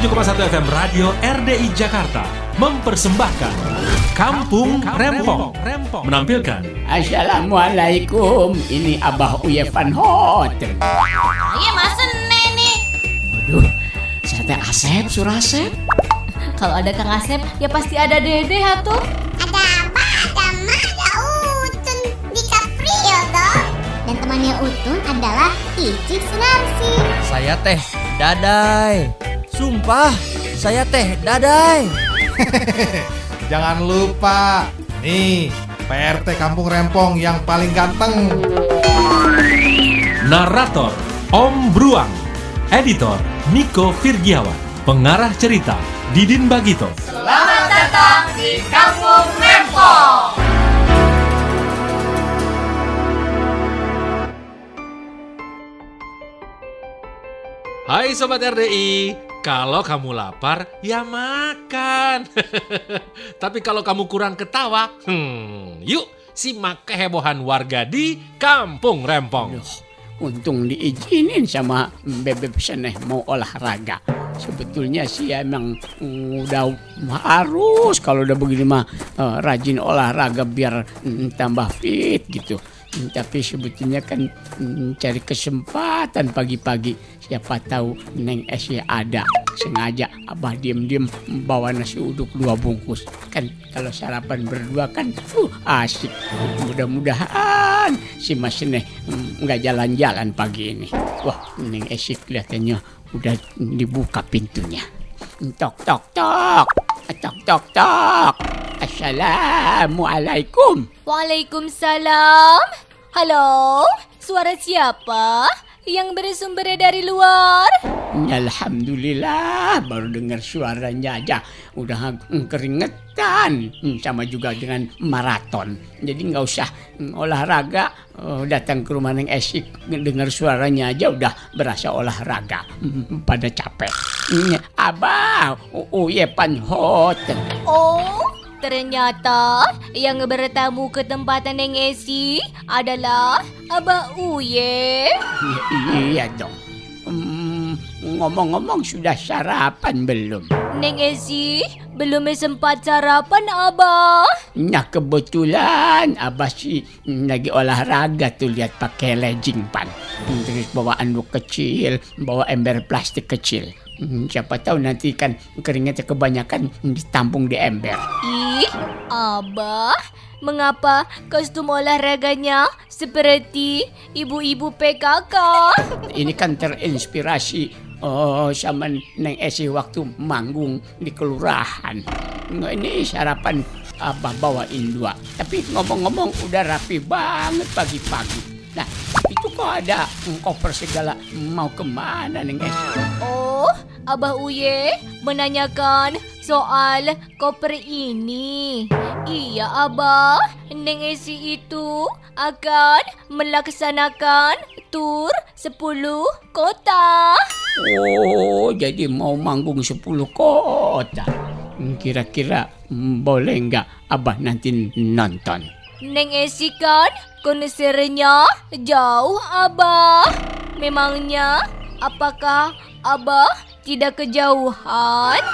107,1 FM Radio RDI Jakarta mempersembahkan Kampung Rempong menampilkan Assalamualaikum, ini Abah Uye Van Hotel. Iya masa nih? Waduh, saya teh Asep, Surasep. Kalau ada Kang Asep, ya pasti ada Dede atuh. Ada apa? Ada Ma, ada Utun di Caprio dong. Dan temannya Utun adalah Ici Sunarsi. Saya teh Dadai. Sumpah, saya teh Dadai. Jangan lupa, nih PRT Kampung Rempong yang paling ganteng. Narator Om Bruang Editor Niko Virgiawan Pengarah cerita Didin Bagito Hai Sobat RDI, kalau kamu lapar, ya makan. Tapi kalau kamu kurang ketawa, hmm, yuk simak kehebohan warga di Kampung Rempong. Aduh, untung diizinin sama Bebek Seneh mau olahraga. Sebetulnya sih emang mm, udah harus kalau udah begini mah eh, rajin olahraga biar mm, tambah fit gitu. Tapi sebetulnya kan mm, cari kesempatan pagi-pagi. Siapa tahu Neng Esy ada. Sengaja Abah diem-diem bawa nasi uduk dua bungkus. Kan kalau sarapan berdua kan uh, asik. Mudah-mudahan si Mas Seneh mm, nggak jalan-jalan pagi ini. Wah, Neng Esy kelihatannya udah dibuka pintunya. Tok tok tok. Tok tok tok. Assalamualaikum. Waalaikumsalam. Halo, suara siapa? Yang bersumber dari luar? Alhamdulillah baru dengar suaranya aja udah keringetan Mm, sama juga dengan maraton. Jadi nggak usah mm, olahraga oh, datang ke rumah Neng Esik dengar suaranya aja udah berasa olahraga Mm, pada capek. Abah, uye pan hotel. Oh, ternyata yang bertamu ke tempat Neng Esi adalah Abah Uye. Iya, dong. Hmm, ngomong-ngomong sudah sarapan belum? Neng Esi belum sempat sarapan Abah. Nah kebetulan Abah sih lagi olahraga tuh lihat pakai legging pan. Terus bawa anduk kecil, bawa ember plastik kecil. Hmm, Siapa tahu nanti kan keringetnya kebanyakan ditampung di ember. Ih, Abah, mengapa kostum olahraganya seperti ibu-ibu PKK? Ini kan terinspirasi oh, sama Neng Esi waktu manggung di kelurahan. Nggak, Ini sarapan Abah bawain dua. Tapi ngomong-ngomong udah rapi banget pagi-pagi. Nah, itu kok ada koper segala mau ke mana Neng Esi? Oh, Abah Uye menanyakan soal koper ini. Iya, Abah. Neng Esi itu akan melaksanakan tur 10 kota. Oh, jadi mau manggung 10 kota. Hmm, Kira-kira boleh nggak Abah nanti nonton? Neng Esi kan konsernya jauh, Abah. Memangnya apakah Abah tidak kejauhan?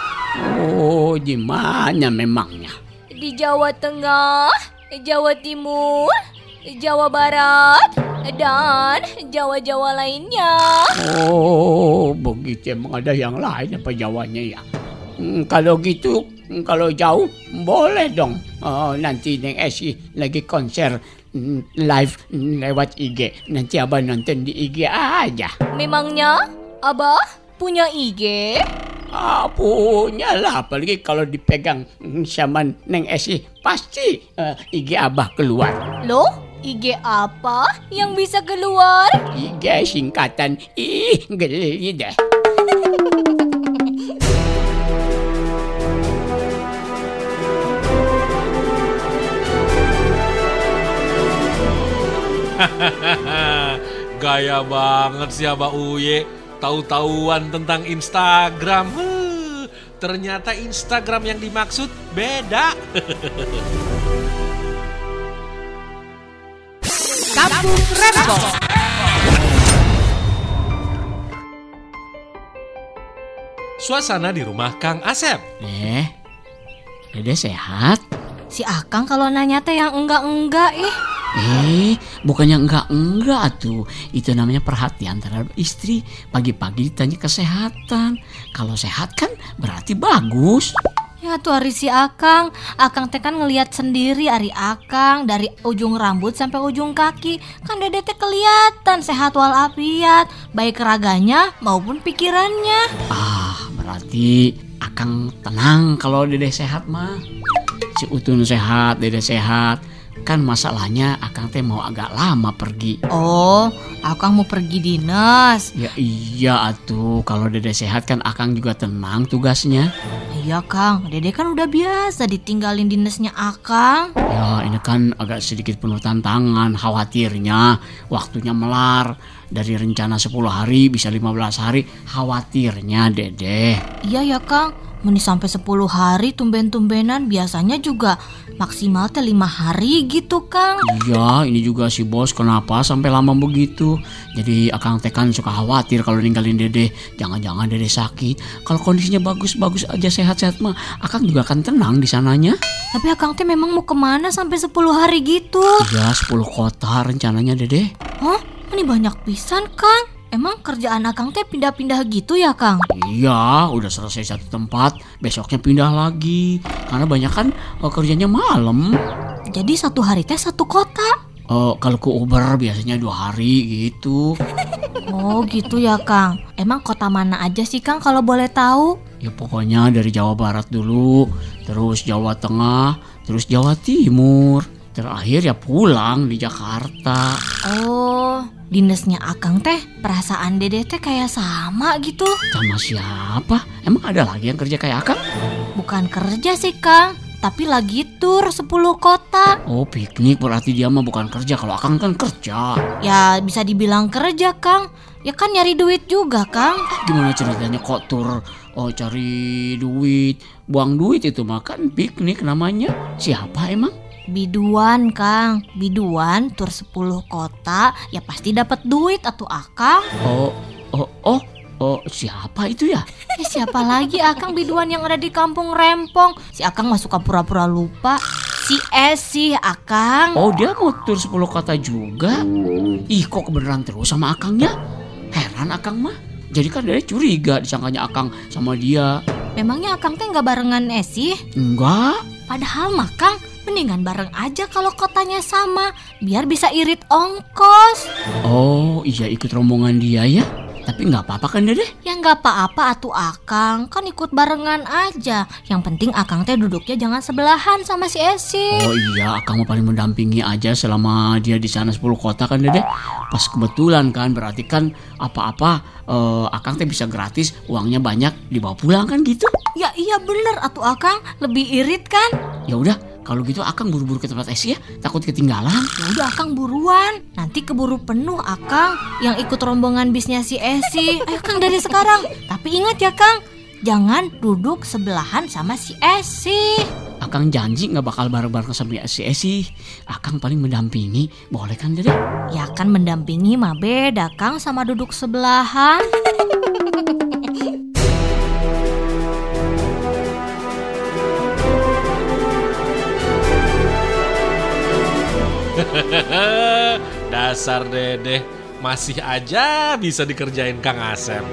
Oh, di mana memangnya? Di Jawa Tengah, Jawa Timur, Jawa Barat, dan Jawa-Jawa lainnya. Oh, begitu emang ada yang lain apa Jawanya ya? Hmm, kalau gitu, kalau jauh boleh dong. Oh, nanti Neng Esi lagi konser hmm, live hmm, lewat IG. Nanti abah nonton di IG aja. Memangnya Abah punya IG? Ah, punya lah, apalagi kalau dipegang hmm, sama Neng Esi pasti eh, IG abah keluar. Loh, IG apa yang bisa keluar? IG singkatan, ih geli deh. Gaya banget sih Abah Uye Tahu-tahuan tentang Instagram Huh, Ternyata Instagram yang dimaksud beda Kampung Rempong. Suasana di rumah Kang Asep. Deh, Dede sehat? Si Akang kalau nanya teh yang enggak-enggak ih. Eh, bukannya enggak-enggak tuh. Itu namanya perhatian terhadap istri. Pagi-pagi ditanya kesehatan. Kalau sehat kan berarti bagus. Ya tuh Ari si Akang, Akang teh kan ngelihat sendiri Ari Akang dari ujung rambut sampai ujung kaki. Kan Dede teh kelihatan sehat walafiat, baik raganya maupun pikirannya. Ah, berarti Akang tenang kalau Dede sehat mah. Si Utun sehat, Dede sehat. Kan masalahnya Akang teh mau agak lama pergi. Oh, Akang mau pergi dinas. Ya iya atuh, kalau Dede sehat kan Akang juga tenang tugasnya. Iya Kang, Dede kan udah biasa ditinggalin dinasnya Akang. Ya ini kan agak sedikit penuh tantangan Khawatirnya waktunya melar Dari rencana 10 hari bisa 15 hari Khawatirnya dede Iya ya Kang, meni sampai 10 hari tumben-tumbenan biasanya juga maksimal teh 5 hari gitu Kang. Iya ini juga si bos kenapa sampai lama begitu Jadi akang tekan suka khawatir kalau ninggalin dede Jangan-jangan dede sakit Kalau kondisinya bagus-bagus aja sehat-sehat mah Akang juga akan tenang di sananya Tapi Akang teh memang mau ke mana sampai 10 hari gitu? Iya 10 kota rencananya dede Hah? Ini banyak pisan Kang. Emang kerjaan Akang teh pindah-pindah gitu ya Kang? Iya, udah selesai satu tempat, besoknya pindah lagi. Karena banyak kan eh, kerjanya malam. Jadi satu hari teh satu kota. Oh, kalau ke Uber biasanya dua hari gitu. Oh gitu ya Kang. Emang kota mana aja sih Kang kalau boleh tahu? Ya pokoknya dari Jawa Barat dulu, terus Jawa Tengah, terus Jawa Timur. Terakhir ya pulang di Jakarta. Oh, dinasnya Akang teh perasaan Dede teh kayak sama gitu. Sama siapa? Emang ada lagi yang kerja kayak Akang? Bukan kerja sih Kang, tapi lagi tur 10 kota. Oh, piknik berarti dia mah bukan kerja. Kalau Akang kan kerja. Ya bisa dibilang kerja Kang. Ya kan nyari duit juga Kang. Gimana ceritanya kok tur oh cari duit, buang duit itu makan piknik namanya. Siapa emang? Biduan Kang, biduan tur 10 kota ya pasti dapat duit atau Akang. Oh, oh, oh, oh, siapa itu ya? Eh, siapa lagi Akang biduan yang ada di kampung Rempong? Si Akang mah suka pura-pura lupa. Si Esi Akang. Oh, dia mau tur 10 kota juga. Ih, kok kebenaran terus sama Akangnya? Heran Akang mah. Jadi kan dia curiga disangkanya Akang sama dia. Memangnya Akang teh nggak barengan Esi? Enggak. Padahal mah Kang, mendingan bareng aja kalau kotanya sama, biar bisa irit ongkos. Oh, iya ikut rombongan dia ya. Tapi nggak apa-apa kan Dede? Ya nggak apa-apa atuh Akang, kan ikut barengan aja. Yang penting Akang teh duduknya jangan sebelahan sama si Esi. Oh iya, Akang mau paling mendampingi aja selama dia di sana 10 kota kan Dede. Pas kebetulan kan, berarti kan apa-apa eh, Akang teh bisa gratis, uangnya banyak dibawa pulang kan gitu. Ya iya bener atuh Akang, lebih irit kan? Ya udah, kalau gitu Akang buru-buru ke tempat Esi ya, takut ketinggalan. Ya udah Akang buruan, nanti keburu penuh Akang yang ikut rombongan bisnya si Esi. Ayo Kang dari sekarang. Tapi ingat ya Kang, jangan duduk sebelahan sama si Esi. Akang janji nggak bakal bareng-bareng sama si Esi. Akang paling mendampingi, boleh kan Dede? Ya kan mendampingi mah beda Kang sama duduk sebelahan. Dasar dedeh, masih aja bisa dikerjain Kang Asep.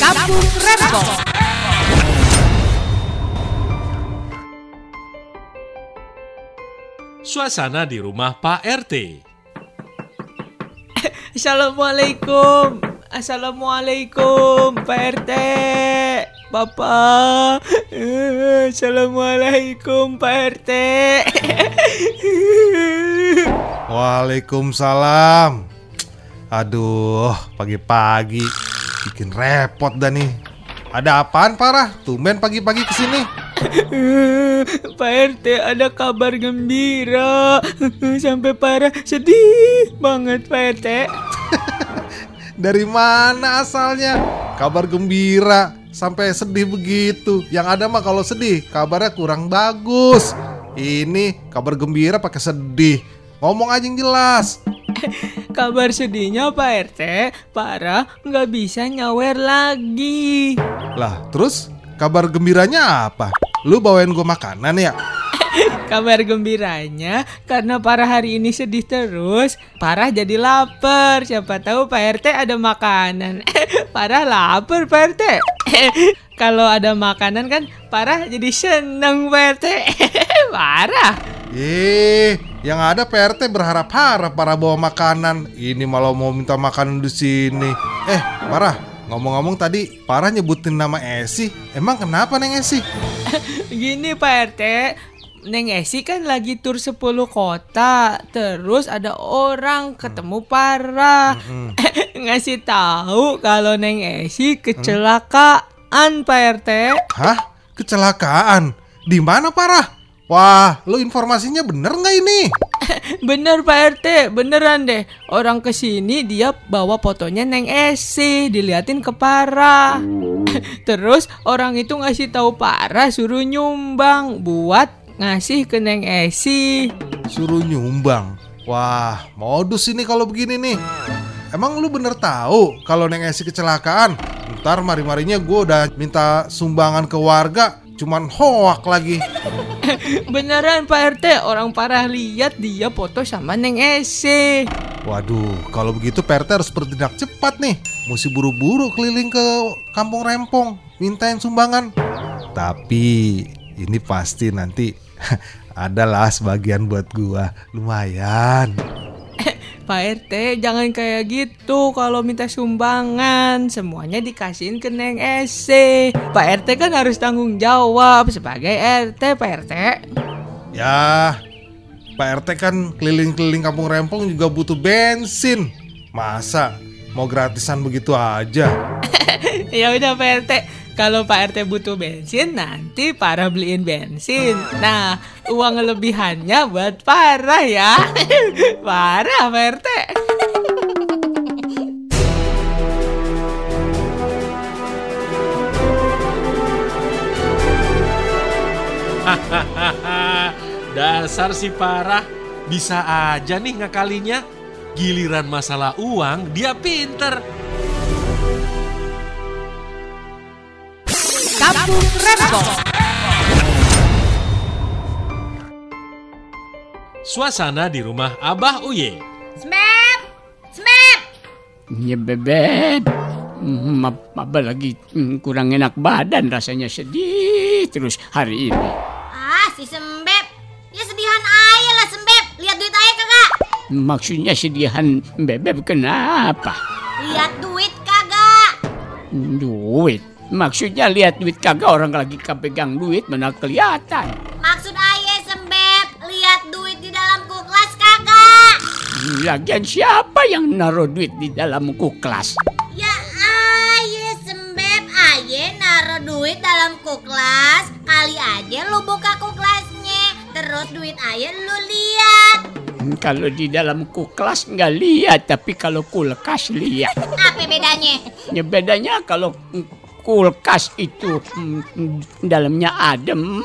Kampung Rempong. Suasana di rumah Pak RT. Assalamualaikum. Assalamualaikum Pak RT. Bapak. Eh, Assalamualaikum Pak RT. Waalaikumsalam. Aduh, pagi-pagi bikin repot dah nih. Ada apaan parah? Tumben pagi-pagi ke sini. Pak RT ada kabar gembira. Sampai parah sedih banget Pak RT. Dari mana asalnya? Kabar gembira sampai sedih begitu. Yang ada mah kalau sedih kabarnya kurang bagus. Ini kabar gembira pakai sedih. Ngomong aja yang jelas. kabar sedihnya Pak RT, Parah nggak bisa nyawer lagi. Lah, terus kabar gembiranya apa? Lu bawain gue makanan ya? Kabar gembiranya karena Parah hari ini sedih terus, Parah jadi lapar. Siapa tahu Pak RT ada makanan. Parah lapar Pak RT. Kalau ada makanan kan Parah jadi seneng Pak RT. Parah. Eh, yang ada PRT berharap-harap para bawa makanan. Ini malah mau minta makanan di sini. Eh, parah. Ngomong-ngomong tadi, parah nyebutin nama Esi. Emang kenapa Neng Esi? Gini Pak RT, Neng Esi kan lagi tur 10 kota. Terus ada orang ketemu parah. Ngasih tahu kalau Neng Esi kecelakaan Pak RT. Hah? Kecelakaan? Di mana parah? Wah, lu informasinya bener nggak ini? Bener Pak RT, beneran deh. Orang ke sini dia bawa fotonya Neng Esi, diliatin ke Parah. Terus orang itu ngasih tahu Parah suruh nyumbang buat ngasih ke Neng Esi. Suruh nyumbang. Wah, modus ini kalau begini nih. Emang lu bener tahu kalau Neng Esi kecelakaan? Ntar mari-marinya gue udah minta sumbangan ke warga, cuman hoak lagi. Beneran Pak RT, orang Parah lihat dia foto sama Neng Esi. Waduh, kalau begitu PRT harus bertindak cepat nih. Mesti buru-buru keliling ke kampung Rempong, mintain sumbangan. Tapi ini pasti nanti adalah sebagian buat gua. Lumayan. Pak RT jangan kayak gitu kalau minta sumbangan semuanya dikasihin ke Neng Esi. Pak RT kan harus tanggung jawab sebagai RT Pak RT. Ya, Pak RT kan keliling-keliling kampung Rempong juga butuh bensin. Masa mau gratisan begitu aja? ya udah Pak RT, kalau Pak RT butuh bensin nanti Parah beliin bensin. Nah, uang lebihannya buat Parah ya. Parah Pak RT. Dasar si parah, bisa aja nih ngakalinya. Giliran masalah uang, dia pinter. Suasana di rumah Abah Uye. Smep! Smep! Ya bebek. Hmm, ap- apalagi hmm, kurang enak badan rasanya sedih terus hari ini. Ah, si Sembep. Ya sedihan aja lah Sembep. Lihat duit aja kagak? Maksudnya sedihan bebek kenapa? Lihat duit kagak? Duit. Maksudnya lihat duit kagak orang lagi kepegang duit mana kelihatan. Maksud aja Sembep. Lihat duit di dalam kuklas kagak? Lagian siapa yang naruh duit di dalam kuklas? Ya aye Sembep. Aye naruh duit dalam kuklas. Kali aja lu buka kuklasnya. Terus duit aye lu lihat. Hmm, Kalau di dalam kuklas nggak lihat, tapi kalau kulkas lihat. Apa bedanya? Ya bedanya kalau kulkas itu mm, mm, dalamnya adem,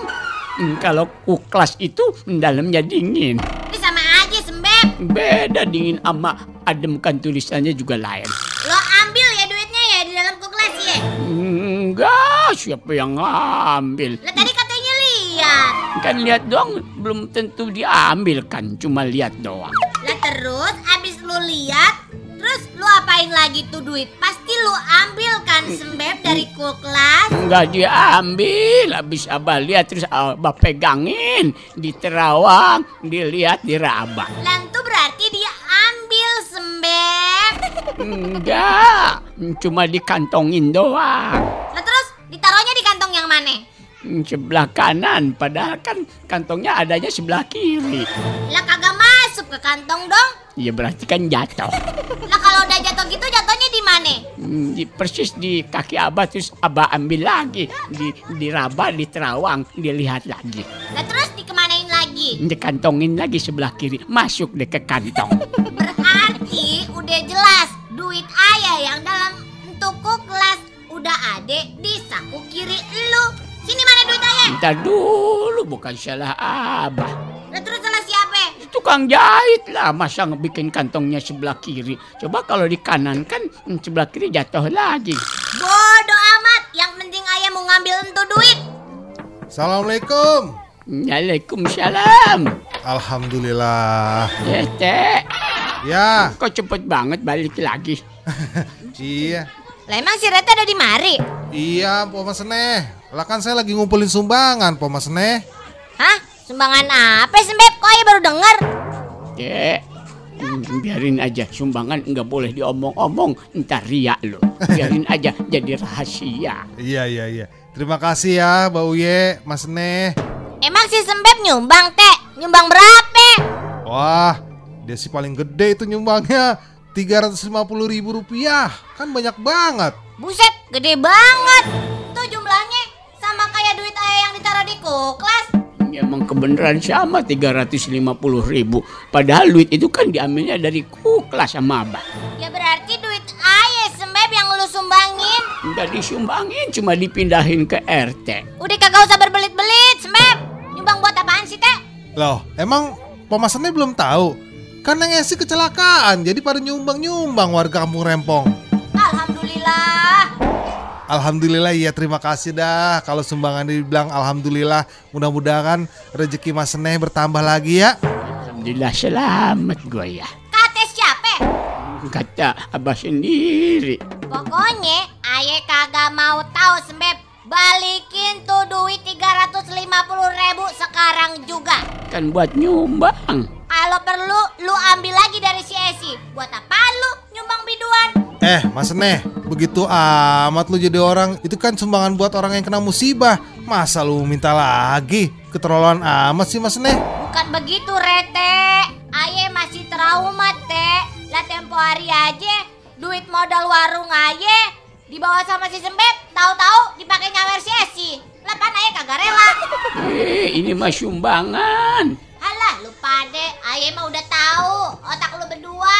mm, kalau kuklas itu dalamnya dingin. Ini sama aja Sembep. Beda dingin sama adem kan tulisannya juga lain. Lo ambil ya duitnya ya di dalam kuklas ya. Enggak, siapa yang ngambil? Lah tadi katanya lihat. Kan lihat doang, belum tentu diambil kan, cuma lihat doang. Lah terus abis lu lihat, terus lu apain lagi tuh duit? Pasti lu ambil kan Sembep dari kuklas. Enggak diambil, habis abah lihat terus abah pegangin di terawang, dilihat diraba. Lah itu berarti dia ambil Sembep. Enggak, cuma dikantongin doang. Lah terus ditaruhnya di kantong yang mana? Sebelah kanan, padahal kan kantongnya adanya sebelah kiri. Lah kagak masuk ke kantong dong. Ya berarti kan jatuh. Lah kalau udah jatuh gitu jatuhnya di persis di kaki abah terus abah ambil lagi, di diraba, di terawang, dilihat lagi. Lah terus dikemanain lagi? Dikantongin lagi sebelah kiri, masuk deh ke kantong. Berarti udah jelas duit ayah yang dalam untuk kuklas udah ada di saku kiri lu. Sini mana duit ayah? Ntar dulu, bukan salah abah. Lah terus salah siapa? Itu tukang jahit lah. Masa ngebikin kantongnya sebelah kiri. Coba kalau di kanan kan hmm, sebelah kiri jatuh lagi. Bodoh amat. Yang penting ayah mau ngambil entu duit. Assalamualaikum. Waalaikumsalam. Alhamdulillah. Ya, Teh. Ya, Kok cepet banget balik lagi? iya. Lah emang si Rete ada di mari? Iya, Po Mas Neh. Lah kan saya lagi ngumpulin sumbangan, Po Mas Neh. Hah? Sumbangan apa sih Beb? Kok ayah baru denger? Dek, hmm, biarin aja sumbangan nggak boleh diomong-omong ntar riak lo. Biarin aja jadi rahasia. Iya, iya, iya. Terima kasih ya, Mbak Uye, Mas Neh. Emang si Sembeb nyumbang, Teh? Nyumbang berapa? Wah, dia sih paling gede itu nyumbangnya 350 ribu rupiah. Kan banyak banget. Buset, gede banget. Tuh jumlahnya sama kayak duit ayah yang ditaruh di kuklas. Ya, emang kebenaran sama 350 ribu. Padahal duit itu kan diambilnya dari kuklas sama abah. Ya berarti duit ayah Sembeb yang lu sumbangin. Nggak disumbangin, cuma dipindahin ke RT. Udah kagak usah berbelit-belit, Sembeb. Nyumbang buat apaan sih, Teh? Loh, emang pemasannya belum tahu? Kan Neng Esi kecelakaan, jadi pada nyumbang-nyumbang warga kampung Rempong. Alhamdulillah. Alhamdulillah iya terima kasih dah kalau sumbangan dibilang alhamdulillah mudah-mudahan rezeki Mas Neh bertambah lagi ya. Alhamdulillah selamat gue ya. Kata siapa? Kata abah sendiri. Pokoknya ayah kagak mau tahu Sembeb. Balikin tuh duit 350 ribu sekarang juga. Kan buat nyumbang. Kalau perlu, lu ambil lagi dari si Esi. Buat apa lu nyumbang biduan? Eh Mas Neh, begitu amat lu jadi orang itu kan sumbangan buat orang yang kena musibah. Masa lu minta lagi? Keterlaluan amat sih Mas Neh. Bukan begitu, Rete. Aye masih trauma, Teh. Lah tempo hari aja duit modal warung aye dibawa sama si Sembeb, tahu-tahu dipakai nyawer si Esi. Lah pan aye kagak rela. Eh, ini mah sumbangan. Halah, lu pade, aye mah udah tahu otak lu berdua.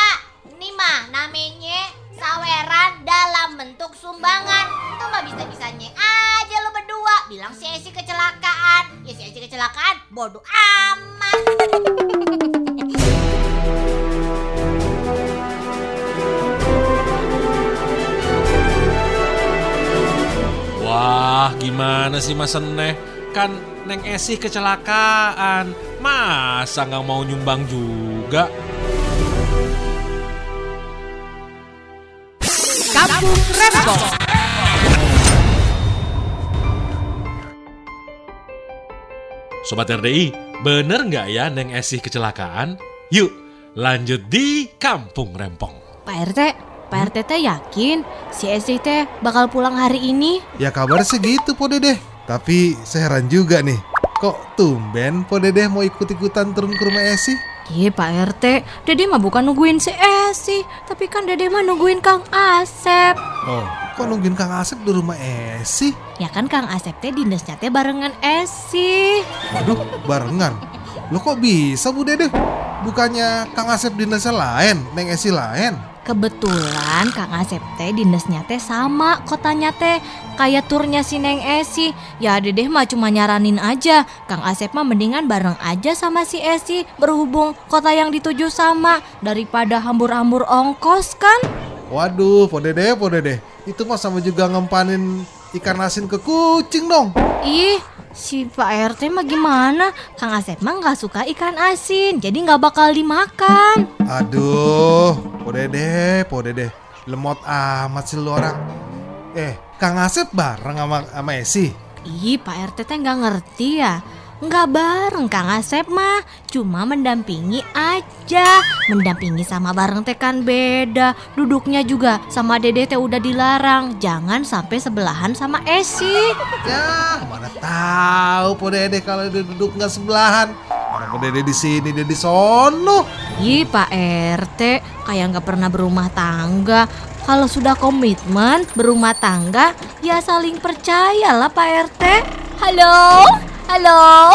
Ini mah namanya saweran dalam bentuk sumbangan. Itu mah bisa-bisanya aja lu berdua bilang si Esi kecelakaan. Ya si Esi kecelakaan, bodoh amat. Wah, gimana sih Mas Neh? Kan Neng Esi kecelakaan. Masa nggak mau nyumbang juga? Sobat RDI, bener nggak ya Neng Esi kecelakaan? Yuk, lanjut di Kampung Rempong. Pak RT, Pak RT teh yakin si Esi teh bakal pulang hari ini? Ya kabar segitu Po Dedeh. Tapi saya heran juga nih. Kok tumben Po Dedeh mau ikut-ikutan turun ke rumah Esi? Iya Pak RT, Dede mah bukan nungguin si Esi, tapi kan Dede mah nungguin Kang Asep. Oh, kok nungguin Kang Asep di rumah Esi? Ya kan Kang Asep teh dinasnya teh barengan Esi. Waduh, barengan. Lo kok bisa Bu Dedeh? Bukannya Kang Asep dinasnya lain, Neng Esi lain? Kebetulan Kang Asep teh dinasnya teh sama kotanya teh kayak turnya si Neng Esi. Ya Dedeh mah cuma nyaranin aja. Kang Asep mah mendingan bareng aja sama si Esi berhubung kota yang dituju sama daripada hambur-hambur ongkos kan? Waduh, Po Dedeh, Po Dedeh. Itu mah sama juga ngempanin ikan asin ke kucing dong. Ih, si Pak RT mah gimana? Kang Asep mah nggak suka ikan asin, jadi nggak bakal dimakan. Aduh, Po Dedeh, Po Dedeh. Lemot amat sih lu orang. Eh, Kang Asep bareng sama, sama Esi? Ih, Pak RT teh nggak ngerti ya. Nggak bareng Kang Asep mah, cuma mendampingi aja. Mendampingi sama bareng teh kan beda. Duduknya juga sama Dede teh udah dilarang. Jangan sampai sebelahan sama Esi. Ya, mana tahu Po Dedeh kalau duduk nggak sebelahan. Orang Dedeh di sini, dia di sono. Ih, Pak RT kayak nggak pernah berumah tangga. Kalau sudah komitmen berumah tangga, ya saling percayalah Pak RT. Halo, halo,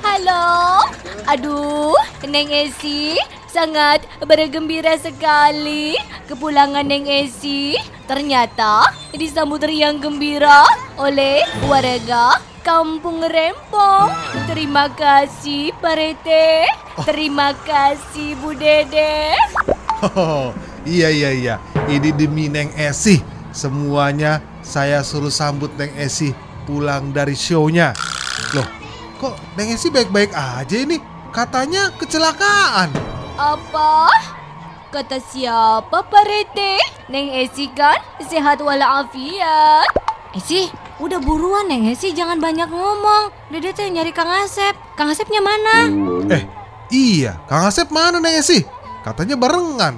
halo. Aduh, Neng Esi sangat bergembira sekali kepulangan Neng Esi. Ternyata disambut riang gembira oleh warga kampung Rempong. Terima kasih Pak Rete. Terima kasih Bu Dede. Oh, iya iya iya. Ini demi Neng Esi. Semuanya saya suruh sambut Neng Esi pulang dari show-nya. Loh, kok Neng Esi baik-baik aja ini? Katanya kecelakaan. Apa? Kata siapa Pak Rete? Neng Esi kan sehat walafiat. Esi, udah buruan Neng Esi jangan banyak ngomong. Dede teh nyari Kang Asep. Kang Asepnya mana? Eh, iya. Kang Asep mana Neng Esi? Katanya barengan.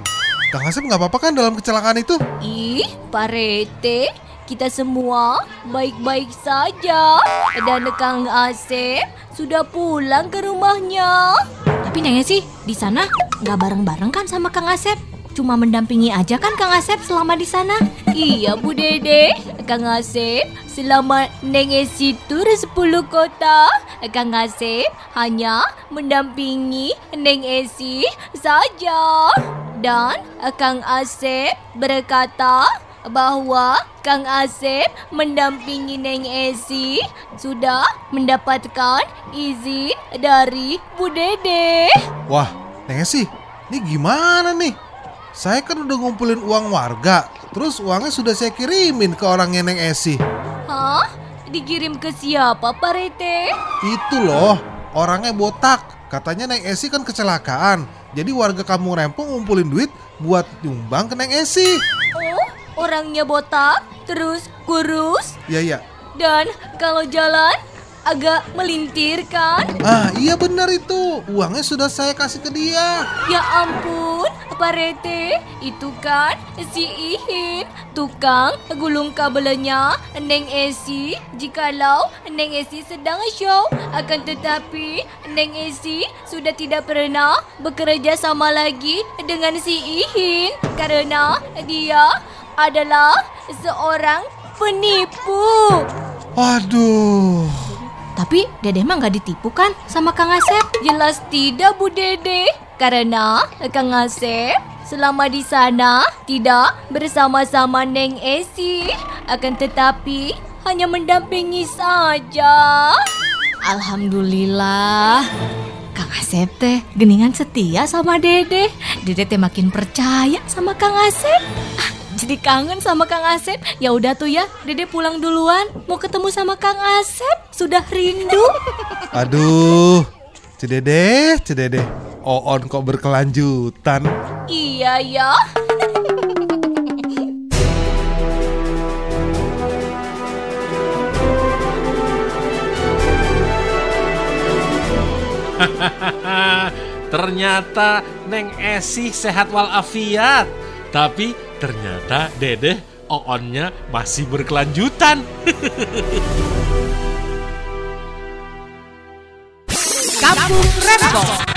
Kang Asep nggak apa-apa kan dalam kecelakaan itu? Ih, Pak Rete, kita semua baik-baik saja. Dan Kang Asep sudah pulang ke rumahnya. Tapi Neng sih di sana nggak bareng-bareng kan sama Kang Asep? Cuma mendampingi aja kan Kang Asep selama di sana? Iya Bu Dede, Kang Asep selama Neng Esi tur 10 kota, Kang Asep hanya mendampingi Neng Esi saja. Dan Kang Asep berkata bahwa Kang Asep mendampingi Neng Esi sudah mendapatkan izin dari Bu Dede. Wah, Neng Esi, ini gimana nih? Saya kan udah ngumpulin uang warga, terus uangnya sudah saya kirimin ke orangnya Neng Esi. Hah? Dikirim ke siapa Pak Rete? Itu loh, orangnya botak. Katanya Neng Esi kan kecelakaan. Jadi warga kampung Rempong ngumpulin duit buat nyumbang ke Neng Esi. Oh, orangnya botak, terus kurus, Ya ya. dan kalau jalan agak melintir kan? Ah, iya benar itu. Uangnya sudah saya kasih ke dia. Ya ampun, Pak Rete, itu kan si Ihin, tukang gulung kabelnya Neng Esi. Jikalau Neng Esi sedang show, akan tetapi Neng Esi sudah tidak pernah bekerja sama lagi dengan si Ihin karena dia adalah seorang penipu. Waduh. Tapi Dede mah nggak ditipu kan sama Kang Asep? Jelas tidak Bu Dede. Karena Kang Asep selama di sana tidak bersama-sama Neng Esi. Akan tetapi hanya mendampingi saja. Alhamdulillah. Kang Asep teh geningan setia sama Dede. Dede teh makin percaya sama Kang Asep. Jadi kangen sama Kang Asep. Ya udah tuh ya, Dede pulang duluan. Mau ketemu sama Kang Asep. Sudah rindu. Aduh. Cedede, cedede. Oon kok berkelanjutan. Iya ya. Ternyata Neng Esi sehat walafiat. Tapi ternyata Dedeh Oonnya masih berkelanjutan. Kampung Rempong.